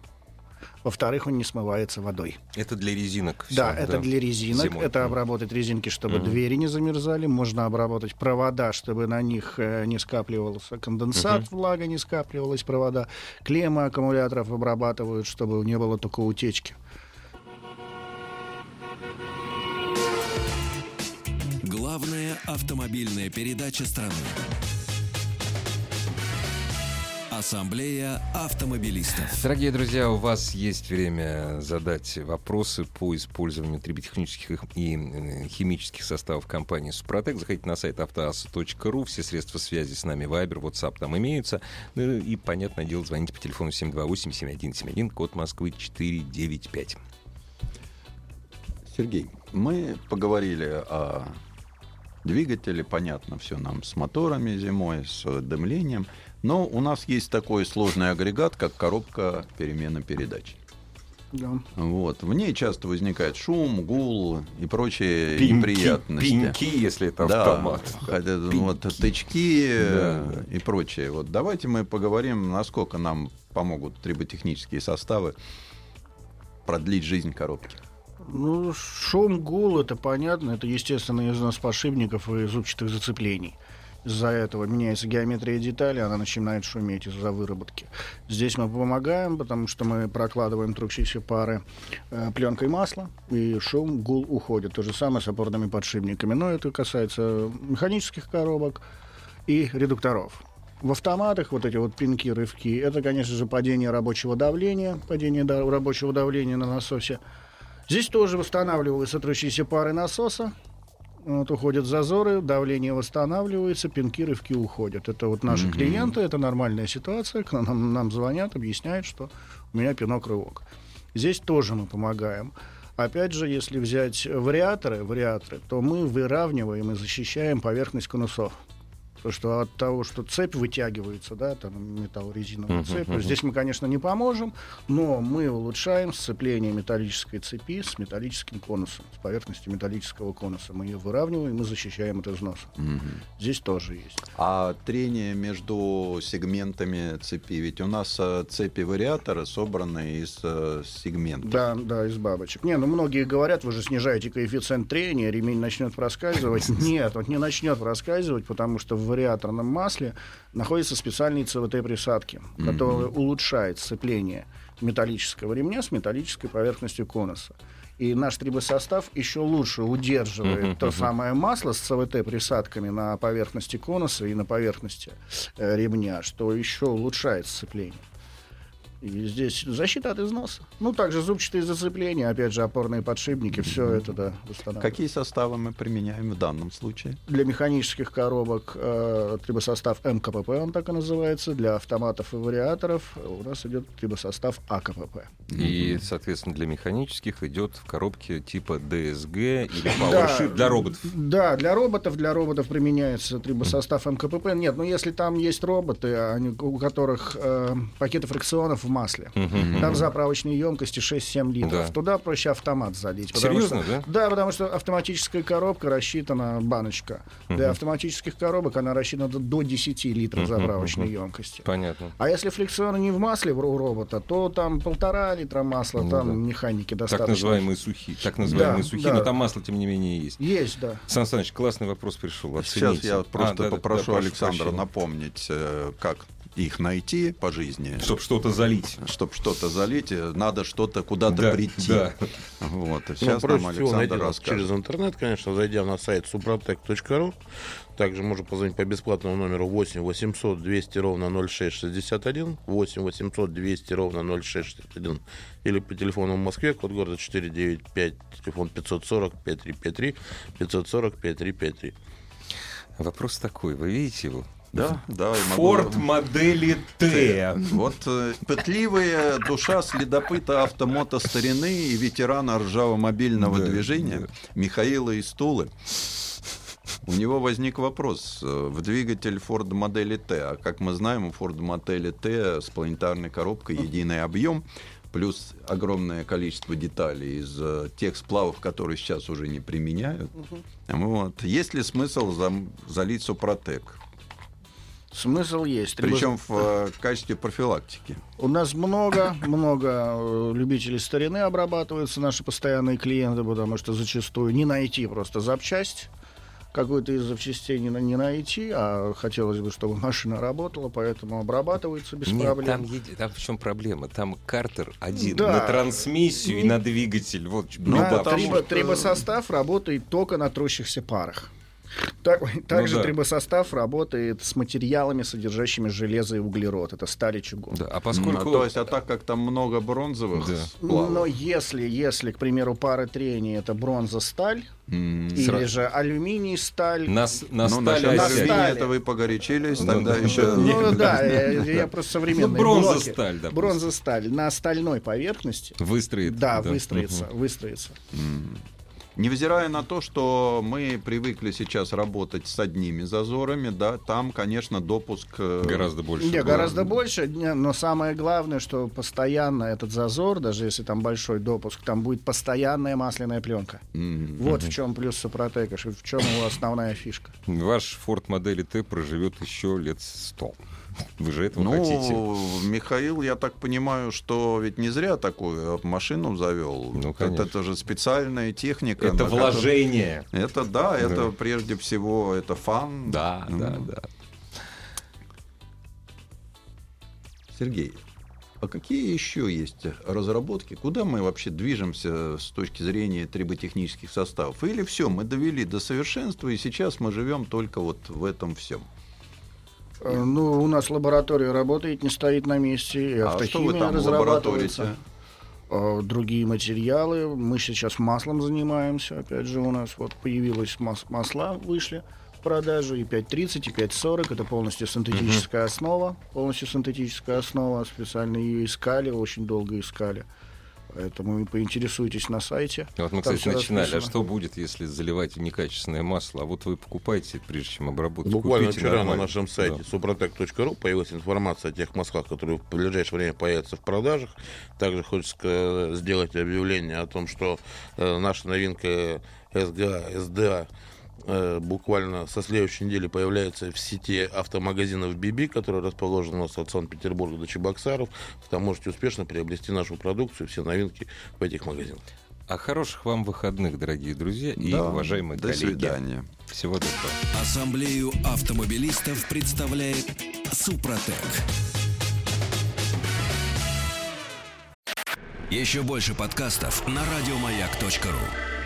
[SPEAKER 4] Во-вторых, он не смывается водой.
[SPEAKER 2] Это для резинок. всё,
[SPEAKER 4] да, это для резинок.
[SPEAKER 2] Зимой.
[SPEAKER 4] Это обработать резинки, чтобы
[SPEAKER 2] Мгм.
[SPEAKER 4] двери не замерзали. Можно обработать провода, чтобы на них э, не скапливался конденсат, влага не скапливалась, провода. Клеммы аккумуляторов обрабатывают, чтобы не было только утечки.
[SPEAKER 1] Главная автомобильная передача страны. Ассамблея автомобилистов.
[SPEAKER 2] Дорогие друзья, у вас есть время задать вопросы по использованию триботехнических и э, химических составов компании «Супротек». Заходите на сайт автоаса.ру. Все средства связи с нами, Viber, WhatsApp там имеются. Ну и, понятное дело, звоните по телефону 728-7171, код Москвы 495.
[SPEAKER 3] Сергей, мы поговорили о двигателе, понятно, все нам с моторами зимой, с дымлением. Но у нас есть такой сложный агрегат, как коробка перемены передач.
[SPEAKER 4] Да.
[SPEAKER 3] Вот. В ней часто возникает шум, гул и прочие
[SPEAKER 2] Пеньки,
[SPEAKER 3] неприятности.
[SPEAKER 2] пеньки, если это
[SPEAKER 3] Да,
[SPEAKER 2] автомат. Пеньки.
[SPEAKER 3] вот тычки э,
[SPEAKER 2] Да.
[SPEAKER 3] и прочее. Вот давайте мы поговорим, насколько нам помогут триботехнические составы продлить жизнь коробки.
[SPEAKER 4] Ну, шум, гул, это понятно. Это, естественно, износ подшипников и зубчатых зацеплений. Из-за этого меняется геометрия детали, она начинает шуметь из-за выработки. Здесь мы помогаем, потому что мы прокладываем трущиеся пары э, пленкой масла, и шум, гул уходит. То же самое с опорными подшипниками. Но это касается механических коробок и редукторов. В автоматах вот эти вот пинки, рывки, это, конечно же, падение рабочего давления, падение да- рабочего давления на насосе. Здесь тоже восстанавливаются трущиеся пары насоса, вот, уходят зазоры, давление восстанавливается, пинки, рывки уходят. Это вот наши
[SPEAKER 3] Мгм.
[SPEAKER 4] клиенты, это нормальная ситуация, к нам, нам звонят, объясняют, что у меня пинок-рывок. Здесь тоже мы помогаем. Опять же, если взять вариаторы, вариаторы, то мы выравниваем и защищаем поверхность конусов. Потому что от того, что цепь вытягивается, да, там металлорезиновая
[SPEAKER 2] Мгм,
[SPEAKER 4] цепь,
[SPEAKER 2] мгм.
[SPEAKER 4] здесь мы, конечно, не поможем, но мы улучшаем сцепление металлической цепи с металлическим конусом, с поверхностью металлического конуса. Мы ее выравниваем и защищаем от износа.
[SPEAKER 3] Мгм.
[SPEAKER 4] Здесь тоже есть.
[SPEAKER 3] А трение между сегментами цепи, ведь у нас э, цепи вариатора собраны из э, сегментов.
[SPEAKER 4] Да, да, из бабочек. Не, ну многие говорят, вы же снижаете коэффициент трения, ремень начнет проскальзывать. Нет, он не начнет проскальзывать, потому что в вариаторном масле находятся специальные ЦВТ-присадки, которые улучшают сцепление металлического ремня с металлической поверхностью конуса. И наш трибосостав еще лучше удерживает
[SPEAKER 2] Мгм,
[SPEAKER 4] то самое масло с ЦВТ-присадками на поверхности конуса и на поверхности э, ремня, что еще улучшает сцепление. И здесь защита от износа. Ну, также зубчатые зацепления, опять же, опорные подшипники, все это, да, восстанавливает.
[SPEAKER 3] Какие составы мы применяем в данном случае?
[SPEAKER 4] Для механических коробок э, трибосостав МКПП, он так и называется. Для автоматов и вариаторов у нас идет трибосостав АКПП.
[SPEAKER 2] И, соответственно, для механических идет в коробке типа DSG или
[SPEAKER 4] Да.
[SPEAKER 2] PowerShip для роботов.
[SPEAKER 4] Да, для роботов, для роботов применяется трибосостав МКПП. Нет, ну если там есть роботы, они, у которых э, пакеты фрикционов в масле,
[SPEAKER 2] Мгм.
[SPEAKER 4] там заправочные емкости 6-7 литров,
[SPEAKER 2] Да.
[SPEAKER 4] туда проще автомат залить.
[SPEAKER 2] Серьезно,
[SPEAKER 4] что-
[SPEAKER 2] да?
[SPEAKER 4] Да, потому что автоматическая коробка рассчитана, баночка. Для автоматических коробок она рассчитана до- до 10 литров
[SPEAKER 2] Мгм,
[SPEAKER 4] заправочной емкости.
[SPEAKER 2] Понятно.
[SPEAKER 4] А если фрикционы не в масле у робота, то там полтора литра масла,
[SPEAKER 2] Ну
[SPEAKER 4] там
[SPEAKER 2] да.
[SPEAKER 4] механики достаточно.
[SPEAKER 2] Так называемые сухие. Так называемые
[SPEAKER 4] Да,
[SPEAKER 2] сухие,
[SPEAKER 4] да.
[SPEAKER 2] но там масло, тем не менее, есть.
[SPEAKER 4] Есть, да.
[SPEAKER 2] Сан Саныч, классный вопрос пришел.
[SPEAKER 3] Сейчас
[SPEAKER 2] Оцените.
[SPEAKER 3] я
[SPEAKER 2] А,
[SPEAKER 3] просто
[SPEAKER 2] да, да,
[SPEAKER 3] попрошу
[SPEAKER 2] да, прошу
[SPEAKER 3] Александра
[SPEAKER 2] прощения.
[SPEAKER 3] напомнить, э, как их найти по жизни.
[SPEAKER 2] Чтоб что-то залить.
[SPEAKER 3] Чтобы что-то залить, э, надо что-то куда-то
[SPEAKER 2] Да,
[SPEAKER 3] прийти.
[SPEAKER 2] да.
[SPEAKER 3] Вот. И
[SPEAKER 5] Ну,
[SPEAKER 3] сейчас
[SPEAKER 5] проще
[SPEAKER 3] нам Александр
[SPEAKER 5] нас через
[SPEAKER 3] расскажет.
[SPEAKER 5] интернет, конечно, зайдя на сайт suprotec.ru. Также можно позвонить по бесплатному номеру 8 800 200 ровно 0661, 8 800 200 ровно 0661, или по телефону в Москве, код города 495, телефон 540 5353, 540 5353.
[SPEAKER 2] Вопрос такой, вы видите его?
[SPEAKER 3] Да, да. и могу-
[SPEAKER 2] Форд модели Т.
[SPEAKER 3] Вот э, пытливая душа следопыта автомото старины и ветерана ржаво-мобильного
[SPEAKER 2] Да,
[SPEAKER 3] движения
[SPEAKER 2] да.
[SPEAKER 3] Михаила Истулы. У него возник вопрос. э, В двигатель Ford модели Т, а как мы знаем, у Ford модели Т с планетарной коробкой единый объем, плюс огромное количество деталей из э, тех сплавов, которые сейчас уже не применяют. Вот. Есть ли смысл зам- залить Супротек?
[SPEAKER 4] Смысл есть.
[SPEAKER 3] Причем в э, качестве профилактики.
[SPEAKER 4] У нас много, много э, любителей старины обрабатываются, наши постоянные клиенты, потому что зачастую не найти просто запчасть, какую-то из запчастей не, не найти, а хотелось бы, чтобы машина работала, поэтому обрабатывается без
[SPEAKER 2] Нет,
[SPEAKER 4] проблем.
[SPEAKER 2] там, еди- там в чем проблема? Там картер один
[SPEAKER 4] Да.
[SPEAKER 2] на трансмиссию и
[SPEAKER 4] Не-
[SPEAKER 2] на двигатель. Вот
[SPEAKER 3] Ну,
[SPEAKER 4] Да, трибо-
[SPEAKER 3] что-
[SPEAKER 4] трибосостав работает только на трущихся парах. Так- также
[SPEAKER 2] да.
[SPEAKER 4] трибосостав работает с материалами, содержащими железо и углерод. Это сталь и чугун.
[SPEAKER 2] Да, а
[SPEAKER 3] Ну,
[SPEAKER 2] поскольку...
[SPEAKER 3] то есть, а так как там много бронзовых
[SPEAKER 2] Да.
[SPEAKER 4] Но если, если, к примеру, пары трения это бронза-сталь
[SPEAKER 3] м,
[SPEAKER 4] или
[SPEAKER 2] Сра-
[SPEAKER 4] же алюминий-сталь,
[SPEAKER 2] на, с- на
[SPEAKER 3] ну,
[SPEAKER 2] стали
[SPEAKER 4] на стали.
[SPEAKER 3] это вы погорячились,
[SPEAKER 2] Ну,
[SPEAKER 3] тогда
[SPEAKER 2] да.
[SPEAKER 3] еще...
[SPEAKER 4] Ну да, я, я просто современные
[SPEAKER 2] Ну, бронза
[SPEAKER 4] блоки.
[SPEAKER 2] сталь, допустим.
[SPEAKER 4] Бронза сталь на стальной поверхности.
[SPEAKER 2] Выстроит.
[SPEAKER 4] Да, выстроится, выстроится.
[SPEAKER 3] Невзирая на то, что мы привыкли сейчас работать с одними зазорами, да, там, конечно, допуск... э,
[SPEAKER 2] Гораздо больше.
[SPEAKER 4] Не, гораздо больше, не, но самое главное, что постоянно этот зазор, даже если там большой допуск, там будет постоянная масляная пленка.
[SPEAKER 3] м,
[SPEAKER 4] Вот в чем плюс Супротека, в чем его основная фишка.
[SPEAKER 2] Ваш Ford модели Т проживет еще лет 100. Вы же этого хотите.
[SPEAKER 3] Ну, Михаил, я так понимаю, что ведь не зря такую машину завел.
[SPEAKER 2] Ну,
[SPEAKER 3] это,
[SPEAKER 2] конечно.
[SPEAKER 3] это же специальная техника.
[SPEAKER 2] Это
[SPEAKER 3] на которой-
[SPEAKER 2] вложение.
[SPEAKER 3] Это да, это прежде всего это фан.
[SPEAKER 2] Да,
[SPEAKER 3] Ну,
[SPEAKER 2] да, да.
[SPEAKER 3] Сергей, а какие еще есть разработки? Куда мы вообще движемся с точки зрения триботехнических составов? Или все, мы довели до совершенства, и сейчас мы живем только вот в этом всем?
[SPEAKER 4] Э, Ну, у нас лаборатория работает, не стоит на месте, и
[SPEAKER 3] А что вы там
[SPEAKER 4] разрабатывается. э, другие материалы. Мы сейчас маслом занимаемся. Опять же, у нас вот появилось мас- масла, вышли в продажу и 5.30, и 5.40. Это полностью синтетическая основа. Полностью синтетическая основа. Специально ее искали, очень долго искали. Поэтому поинтересуйтесь на сайте.
[SPEAKER 2] Вот мы,
[SPEAKER 4] Там
[SPEAKER 2] кстати, начинали. А что будет, если заливать некачественное масло? А вот вы покупаете, прежде чем обработать.
[SPEAKER 5] Буквально
[SPEAKER 2] купите
[SPEAKER 5] вчера на
[SPEAKER 2] нормально.
[SPEAKER 5] нашем сайте
[SPEAKER 2] Да.
[SPEAKER 5] suprotec.ru появилась информация о тех маслах, которые в ближайшее время появятся в продажах. Также хочется сделать объявление о том, что э, наша новинка СГА, СДА э, буквально со следующей недели появляется в сети автомагазинов BB, который расположен у нас от Санкт-Петербурга до Чебоксаров. Там можете успешно приобрести нашу продукцию, все новинки в этих магазинах.
[SPEAKER 2] А хороших вам выходных, дорогие друзья и
[SPEAKER 3] Да,
[SPEAKER 2] уважаемые
[SPEAKER 3] До
[SPEAKER 2] коллеги.
[SPEAKER 3] свидания.
[SPEAKER 2] Всего доброго.
[SPEAKER 1] Ассамблею автомобилистов представляет Супротек. Еще больше подкастов на радиомаяк.ру.